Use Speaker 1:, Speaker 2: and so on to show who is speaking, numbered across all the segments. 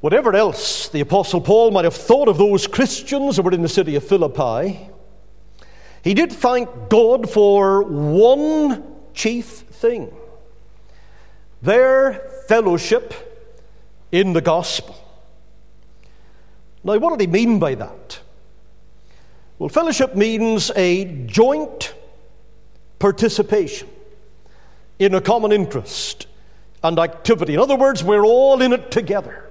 Speaker 1: Whatever else the Apostle Paul might have thought of those Christians who were in the city of Philippi, he did thank God for one chief thing their fellowship in the gospel. Now, what did he mean by that? Well, fellowship means a joint participation in a common interest and activity. In other words, we're all in it together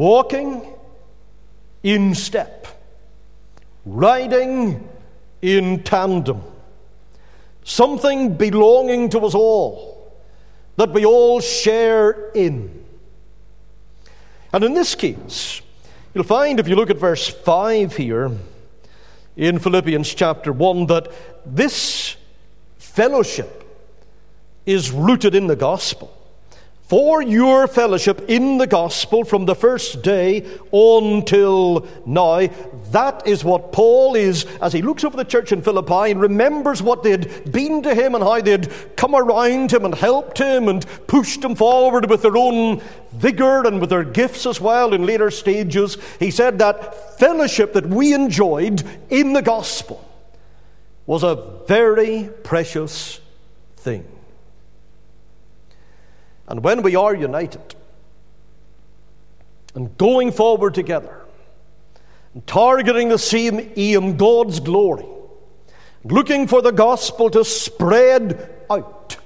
Speaker 1: walking in step, riding in tandem, something belonging to us all that we all share in. And in this case, you'll find if you look at verse 5 here in Philippians chapter 1 that this fellowship is rooted in the gospel for your fellowship in the gospel from the first day until now. That is what Paul is as he looks over the church in Philippi and remembers what they'd been to him and how they'd come around him and helped him and pushed him forward with their own vigor and with their gifts as well in later stages. He said that fellowship that we enjoyed in the gospel was a very precious thing. And when we are united and going forward together and targeting the same aim, God's glory, looking for the gospel to spread out,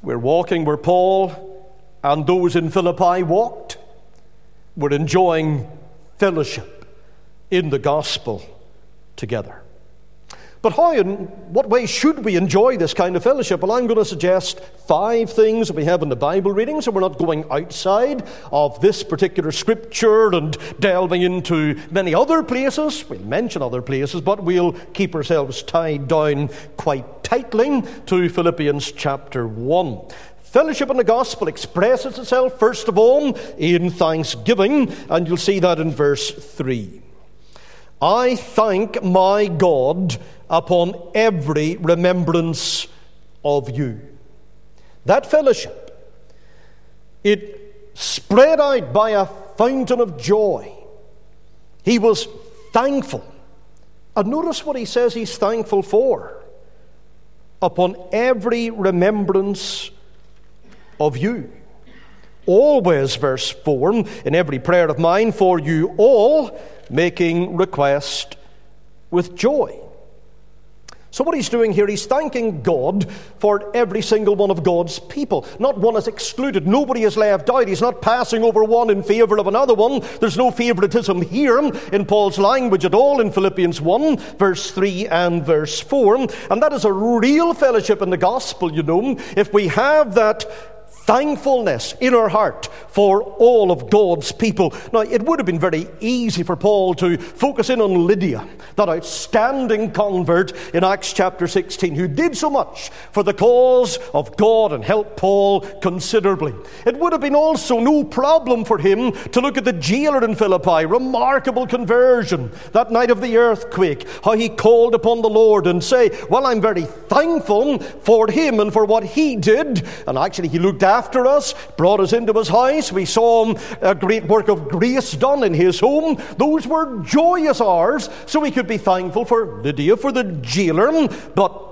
Speaker 1: we're walking where Paul and those in Philippi walked. We're enjoying fellowship in the gospel together. But how and what way should we enjoy this kind of fellowship? Well, I'm going to suggest five things that we have in the Bible reading, so we're not going outside of this particular scripture and delving into many other places. We'll mention other places, but we'll keep ourselves tied down quite tightly to Philippians chapter 1. Fellowship in the gospel expresses itself, first of all, in thanksgiving, and you'll see that in verse 3. I thank my God upon every remembrance of you. That fellowship, it spread out by a fountain of joy. He was thankful. And notice what he says he's thankful for upon every remembrance of you. Always, verse 4, in every prayer of mine for you all, making request with joy. So, what he's doing here, he's thanking God for every single one of God's people. Not one is excluded. Nobody is left out. He's not passing over one in favor of another one. There's no favoritism here in Paul's language at all in Philippians 1, verse 3 and verse 4. And that is a real fellowship in the gospel, you know. If we have that thankfulness in her heart for all of God's people. Now, it would have been very easy for Paul to focus in on Lydia, that outstanding convert in Acts chapter 16, who did so much for the cause of God and helped Paul considerably. It would have been also no problem for him to look at the jailer in Philippi, remarkable conversion that night of the earthquake, how he called upon the Lord and say, Well, I'm very thankful for him and for what he did. And actually, he looked after us, brought us into his house. We saw a great work of grace done in his home. Those were joyous hours, so we could be thankful for Lydia, for the jailer, but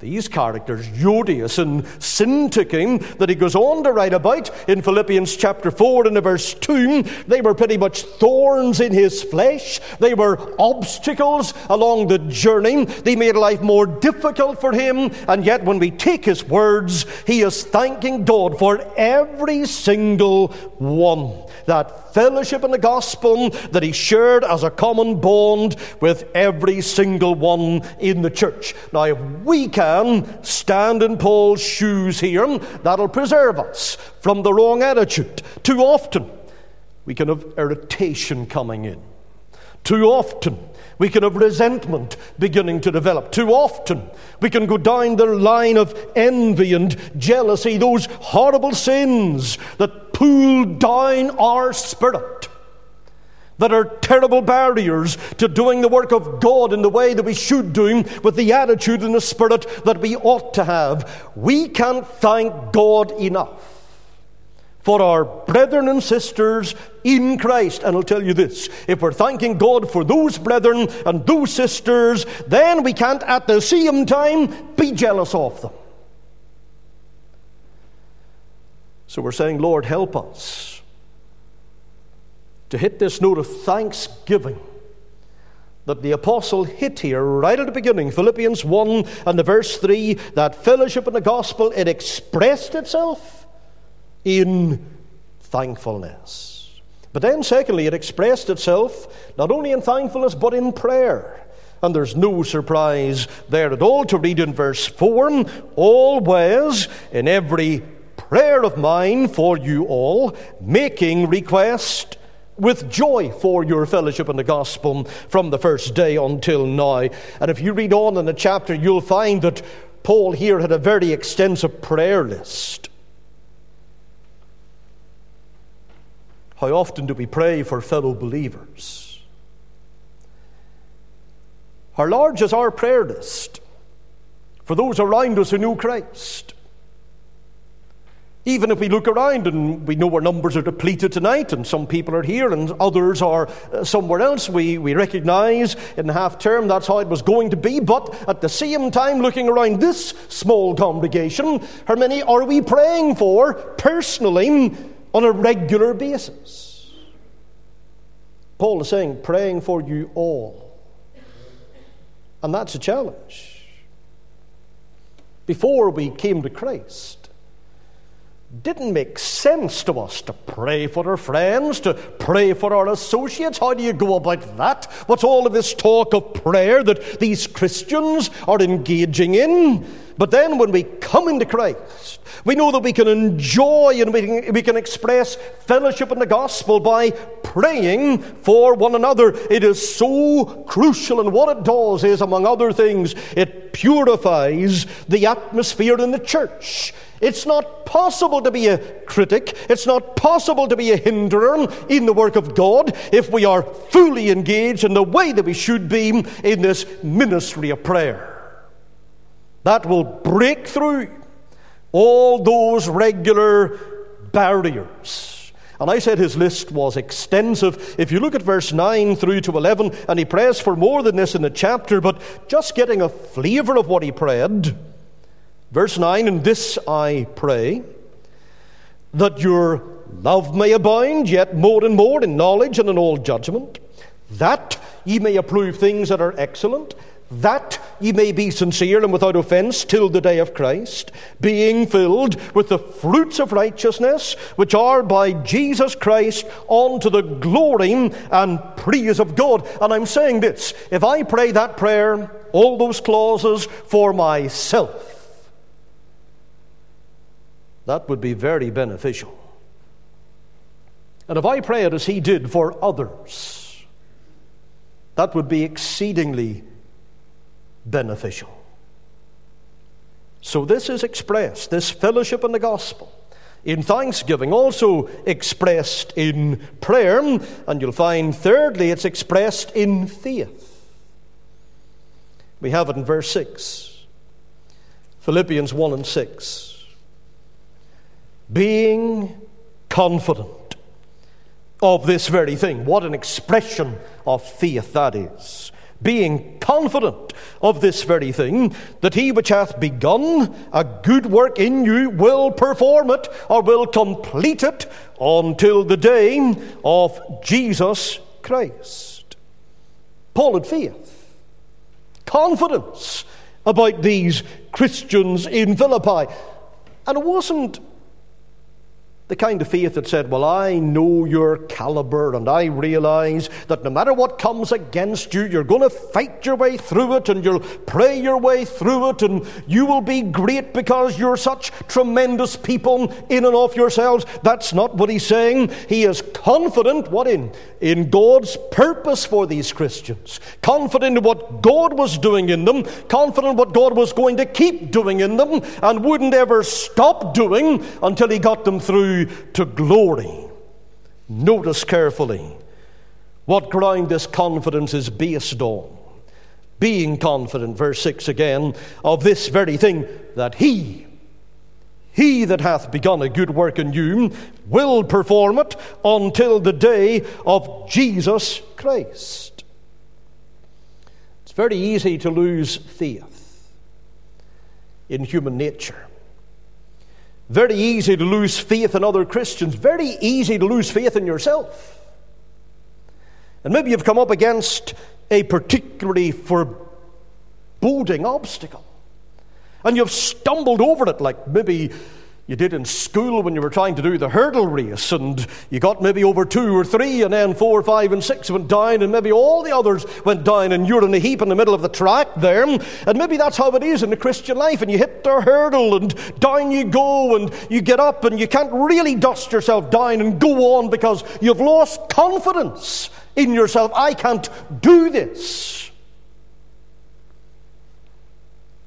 Speaker 1: these characters, Euodias and Syntyche, that he goes on to write about in Philippians chapter 4 and verse 2, they were pretty much thorns in his flesh. They were obstacles along the journey. They made life more difficult for him. And yet, when we take his words, he is thanking God for every single one. That fellowship in the gospel that he shared as a common bond with every single one in the church. Now, if we can can stand in Paul's shoes here, that'll preserve us from the wrong attitude. Too often, we can have irritation coming in. Too often, we can have resentment beginning to develop. Too often, we can go down the line of envy and jealousy, those horrible sins that pull down our spirit that are terrible barriers to doing the work of God in the way that we should do with the attitude and the spirit that we ought to have. We can't thank God enough for our brethren and sisters in Christ. And I'll tell you this if we're thanking God for those brethren and those sisters, then we can't at the same time be jealous of them. So we're saying, Lord, help us to hit this note of thanksgiving that the apostle hit here right at the beginning, Philippians 1 and the verse 3, that fellowship in the gospel, it expressed itself in thankfulness. But then, secondly, it expressed itself not only in thankfulness, but in prayer. And there's no surprise there at all to read in verse 4 always in every prayer of mine for you all, making request with joy for your fellowship in the gospel from the first day until now. And if you read on in the chapter, you'll find that Paul here had a very extensive prayer list. How often do we pray for fellow believers? How large is our prayer list for those around us who knew Christ? Even if we look around and we know our numbers are depleted tonight, and some people are here and others are uh, somewhere else, we, we recognize in half term that's how it was going to be. But at the same time, looking around this small congregation, how many are we praying for personally on a regular basis? Paul is saying, praying for you all. And that's a challenge. Before we came to Christ, didn't make sense to us to pray for our friends, to pray for our associates. How do you go about that? What's all of this talk of prayer that these Christians are engaging in? But then when we come into Christ, we know that we can enjoy and we can, we can express fellowship in the gospel by praying for one another. It is so crucial, and what it does is, among other things, it purifies the atmosphere in the church. It's not possible to be a critic. It's not possible to be a hinderer in the work of God if we are fully engaged in the way that we should be in this ministry of prayer. That will break through all those regular barriers. And I said his list was extensive. If you look at verse 9 through to 11, and he prays for more than this in the chapter, but just getting a flavour of what he prayed. Verse 9, and this I pray, that your love may abound yet more and more in knowledge and in all judgment, that ye may approve things that are excellent, that ye may be sincere and without offense till the day of Christ, being filled with the fruits of righteousness, which are by Jesus Christ unto the glory and praise of God. And I'm saying this if I pray that prayer, all those clauses for myself, that would be very beneficial. And if I pray it as he did for others, that would be exceedingly beneficial. So, this is expressed, this fellowship in the gospel, in thanksgiving, also expressed in prayer, and you'll find, thirdly, it's expressed in faith. We have it in verse 6, Philippians 1 and 6 being confident of this very thing. What an expression of faith that is. Being confident of this very thing, that he which hath begun a good work in you will perform it or will complete it until the day of Jesus Christ. Paul had faith, confidence about these Christians in Philippi. And it wasn't the kind of faith that said, Well, I know your caliber, and I realize that no matter what comes against you, you're going to fight your way through it, and you'll pray your way through it, and you will be great because you're such tremendous people in and of yourselves. That's not what he's saying. He is confident, what in? In God's purpose for these Christians, confident in what God was doing in them, confident what God was going to keep doing in them, and wouldn't ever stop doing until he got them through to glory. Notice carefully what ground this confidence is based on. Being confident, verse 6 again, of this very thing, that He, He that hath begun a good work in you will perform it until the day of Jesus Christ. It's very easy to lose faith in human nature. Very easy to lose faith in other Christians. Very easy to lose faith in yourself. And maybe you've come up against a particularly foreboding obstacle. And you've stumbled over it like maybe you did in school when you were trying to do the hurdle race, and you got maybe over two or three, and then four, five, and six went down, and maybe all the others went down, and you're in a heap in the middle of the track there. And maybe that's how it is in the Christian life, and you hit the hurdle, and down you go, and you get up, and you can't really dust yourself down and go on because you've lost confidence in yourself. I can't do this.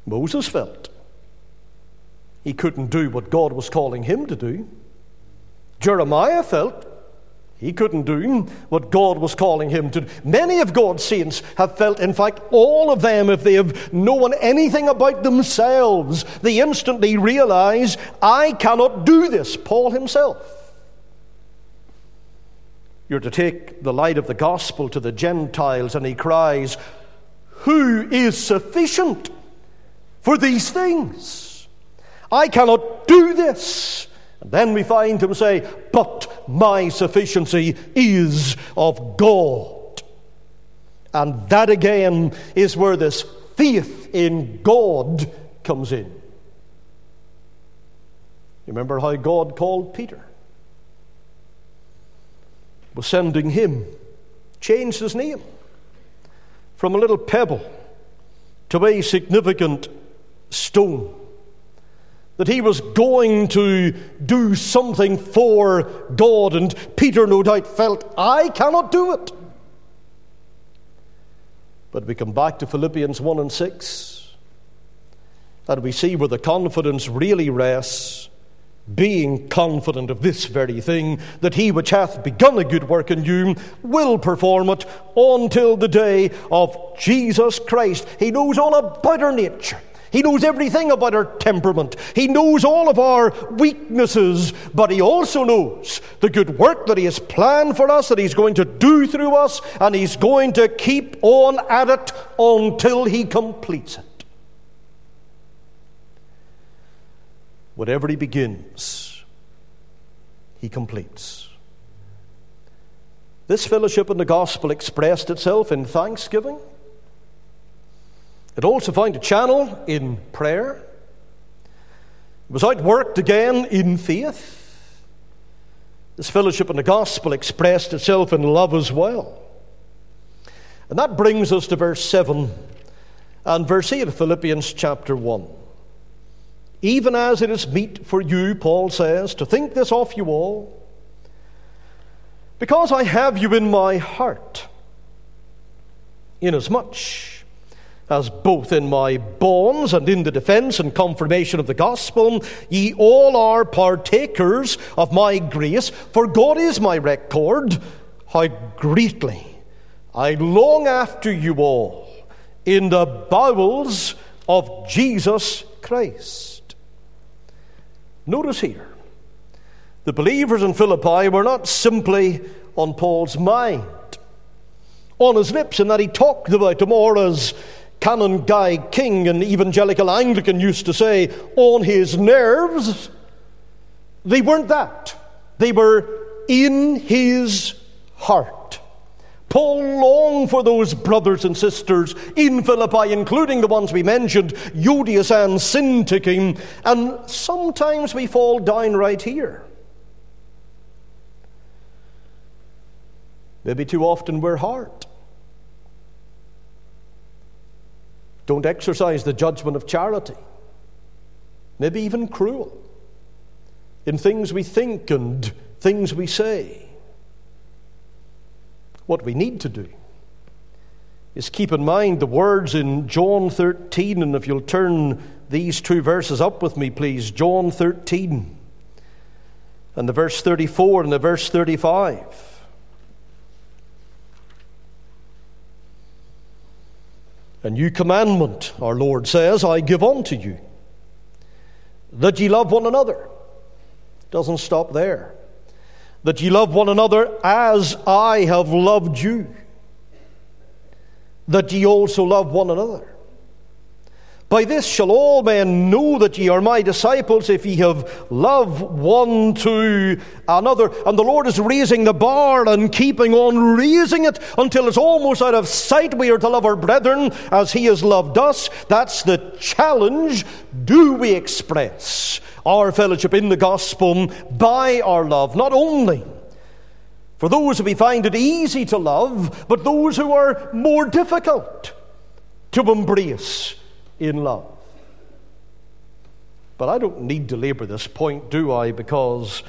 Speaker 1: Moses felt he couldn't do what God was calling him to do. Jeremiah felt he couldn't do what God was calling him to do. Many of God's saints have felt, in fact, all of them, if they have known anything about themselves, they instantly realize, I cannot do this. Paul himself. You're to take the light of the gospel to the Gentiles, and he cries, Who is sufficient for these things? I cannot do this. And then we find him say, But my sufficiency is of God. And that again is where this faith in God comes in. You remember how God called Peter? Was sending him, changed his name from a little pebble to a significant stone that he was going to do something for God, and Peter no doubt felt, I cannot do it. But we come back to Philippians 1 and 6, and we see where the confidence really rests, being confident of this very thing, that he which hath begun a good work in you will perform it until the day of Jesus Christ. He knows all about our nature. He knows everything about our temperament. He knows all of our weaknesses, but He also knows the good work that He has planned for us, that He's going to do through us, and He's going to keep on at it until He completes it. Whatever He begins, He completes. This fellowship in the gospel expressed itself in thanksgiving it also found a channel in prayer. It was outworked again in faith. This fellowship in the gospel expressed itself in love as well. And that brings us to verse 7 and verse 8 of Philippians chapter 1. Even as it is meet for you, Paul says, to think this of you all, because I have you in my heart, inasmuch as both in my bonds and in the defense and confirmation of the gospel, ye all are partakers of my grace, for God is my record, how greatly I long after you all in the bowels of Jesus Christ. Notice here, the believers in Philippi were not simply on Paul's mind, on his lips, in that he talked about them more as Canon Guy King, an evangelical Anglican, used to say, on his nerves. They weren't that. They were in his heart. Paul longed for those brothers and sisters in Philippi, including the ones we mentioned, Euodias and Syntyche, and sometimes we fall down right here. Maybe too often we're hard. Don't exercise the judgment of charity, maybe even cruel, in things we think and things we say. What we need to do is keep in mind the words in John 13, and if you'll turn these two verses up with me, please. John 13 and the verse 34 and the verse 35. A new commandment, our Lord says, I give unto you that ye love one another. Doesn't stop there. That ye love one another as I have loved you. That ye also love one another. By this shall all men know that ye are my disciples if ye have love one to another. And the Lord is raising the bar and keeping on raising it until it's almost out of sight. We are to love our brethren as he has loved us. That's the challenge. Do we express our fellowship in the gospel by our love? Not only for those who we find it easy to love, but those who are more difficult to embrace in love. But I don't need to labor this point, do I? Because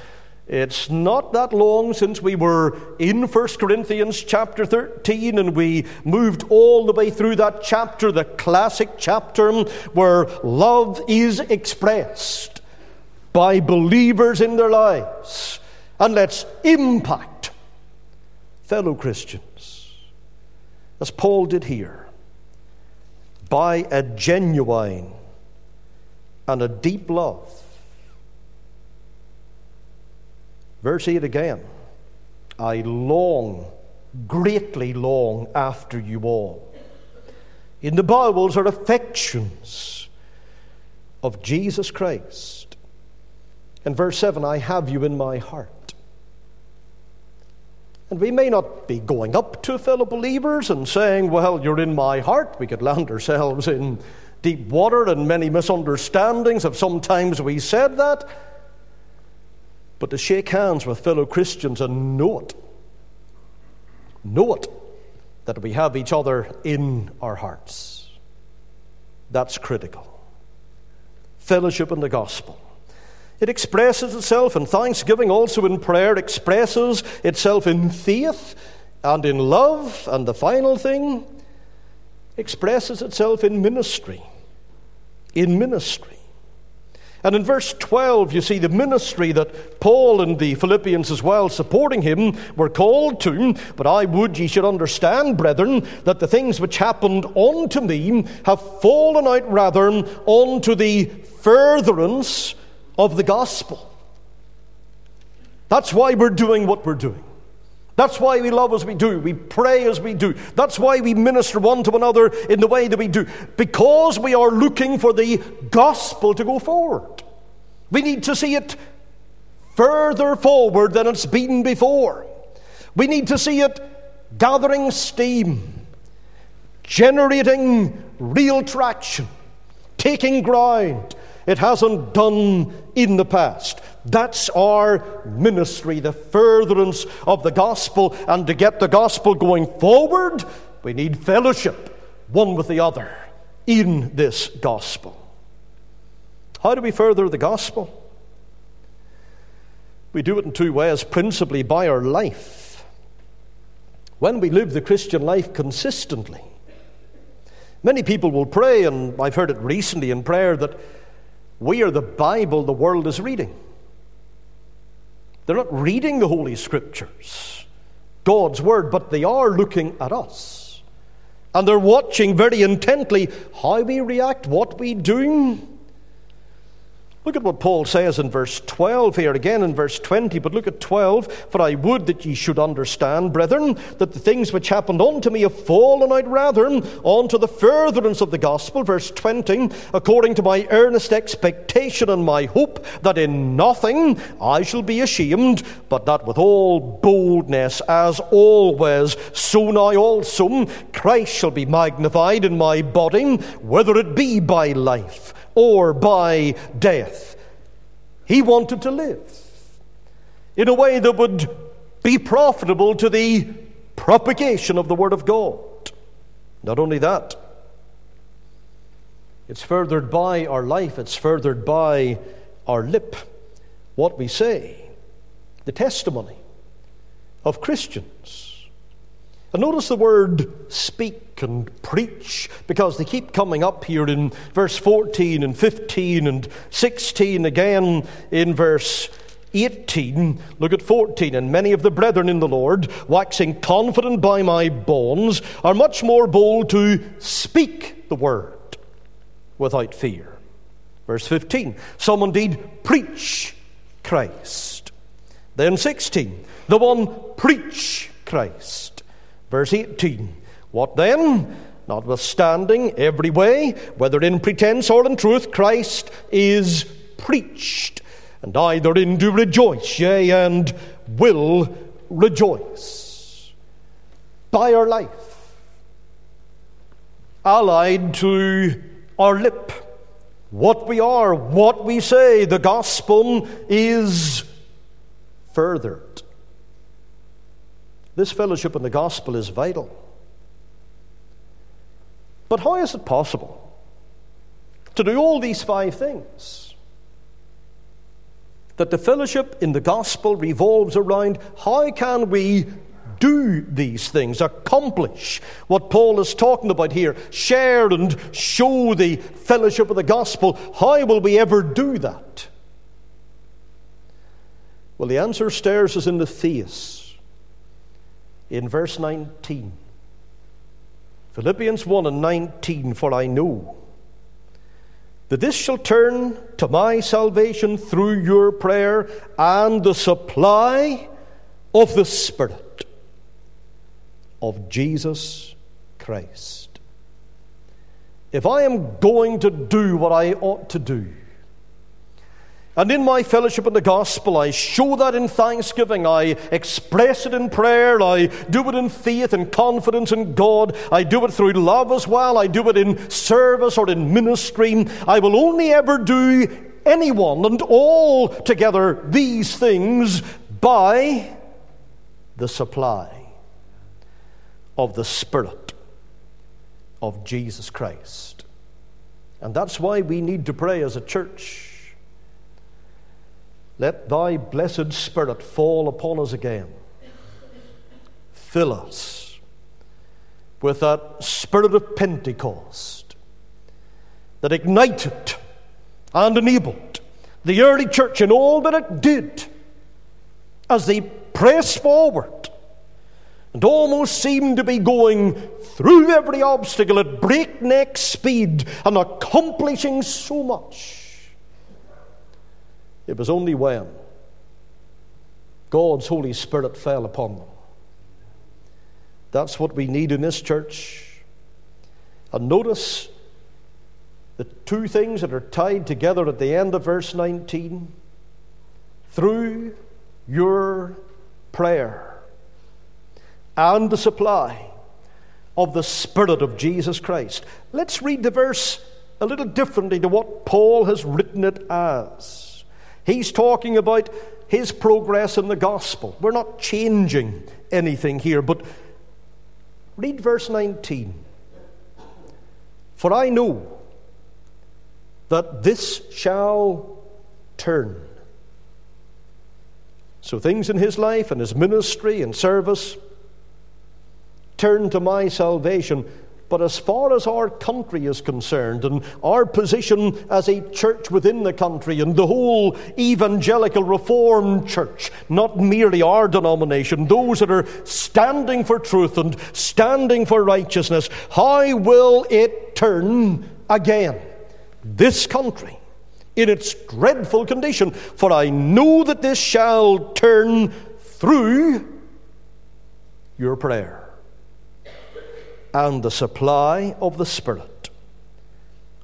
Speaker 1: it's not that long since we were in 1 Corinthians chapter 13 and we moved all the way through that chapter, the classic chapter where love is expressed by believers in their lives. And let's impact fellow Christians, as Paul did here by a genuine and a deep love. Verse 8 again I long, greatly long after you all. In the Bibles are affections of Jesus Christ. And verse 7 I have you in my heart. And we may not be going up to fellow believers and saying, Well, you're in my heart. We could land ourselves in deep water and many misunderstandings of sometimes we said that. But to shake hands with fellow Christians and know it, know it, that we have each other in our hearts. That's critical. Fellowship in the gospel. It expresses itself in thanksgiving, also in prayer, expresses itself in faith and in love. And the final thing, expresses itself in ministry. In ministry. And in verse 12, you see the ministry that Paul and the Philippians as well, supporting him, were called to. But I would ye should understand, brethren, that the things which happened unto me have fallen out rather unto the furtherance of the gospel. That's why we're doing what we're doing. That's why we love as we do. We pray as we do. That's why we minister one to another in the way that we do. Because we are looking for the gospel to go forward. We need to see it further forward than it's been before. We need to see it gathering steam, generating real traction, taking ground, it hasn't done in the past. That's our ministry, the furtherance of the gospel. And to get the gospel going forward, we need fellowship, one with the other, in this gospel. How do we further the gospel? We do it in two ways, principally by our life. When we live the Christian life consistently, many people will pray, and I've heard it recently in prayer that we are the Bible the world is reading. They're not reading the Holy Scriptures, God's Word, but they are looking at us. And they're watching very intently how we react, what we do, Look at what Paul says in verse 12 here, again in verse 20, but look at 12. For I would that ye should understand, brethren, that the things which happened unto me have fallen out rather unto the furtherance of the gospel. Verse 20, according to my earnest expectation and my hope that in nothing I shall be ashamed, but that with all boldness, as always, so now also Christ shall be magnified in my body, whether it be by life or by death. He wanted to live in a way that would be profitable to the propagation of the Word of God. Not only that, it's furthered by our life, it's furthered by our lip, what we say, the testimony of Christians. And notice the word speak and preach because they keep coming up here in verse 14 and 15 and 16 again in verse 18. Look at 14. And many of the brethren in the Lord, waxing confident by my bonds, are much more bold to speak the word without fear. Verse 15, some indeed preach Christ. Then 16, the one preach Christ. Verse 18, what then? Notwithstanding every way, whether in pretense or in truth, Christ is preached. And I therein do rejoice, yea, and will rejoice. By our life, allied to our lip, what we are, what we say, the gospel is furthered. This fellowship in the gospel is vital. But how is it possible to do all these five things? That the fellowship in the gospel revolves around how can we do these things, accomplish what Paul is talking about here, share and show the fellowship of the gospel. How will we ever do that? Well, the answer stares us in the face in verse 19. Philippians 1 and 19, for I know that this shall turn to my salvation through your prayer and the supply of the Spirit of Jesus Christ. If I am going to do what I ought to do, and in my fellowship in the gospel, I show that in thanksgiving. I express it in prayer. I do it in faith and confidence in God. I do it through love as well. I do it in service or in ministry. I will only ever do anyone and all together these things by the supply of the Spirit of Jesus Christ. And that's why we need to pray as a church let thy blessed Spirit fall upon us again. Fill us with that spirit of Pentecost that ignited and enabled the early church in all that it did as they pressed forward and almost seemed to be going through every obstacle at breakneck speed and accomplishing so much. It was only when God's Holy Spirit fell upon them. That's what we need in this church. And notice the two things that are tied together at the end of verse 19 through your prayer and the supply of the Spirit of Jesus Christ. Let's read the verse a little differently to what Paul has written it as. He's talking about his progress in the gospel. We're not changing anything here, but read verse 19. For I know that this shall turn. So things in his life and his ministry and service turn to my salvation. But as far as our country is concerned, and our position as a church within the country, and the whole evangelical reformed church, not merely our denomination, those that are standing for truth and standing for righteousness, how will it turn again? This country in its dreadful condition, for I know that this shall turn through your prayer and the supply of the Spirit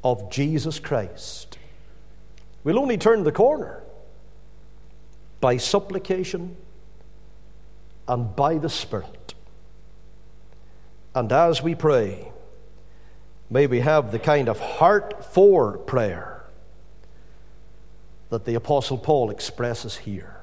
Speaker 1: of Jesus Christ. We'll only turn the corner by supplication and by the Spirit. And as we pray, may we have the kind of heart for prayer that the Apostle Paul expresses here.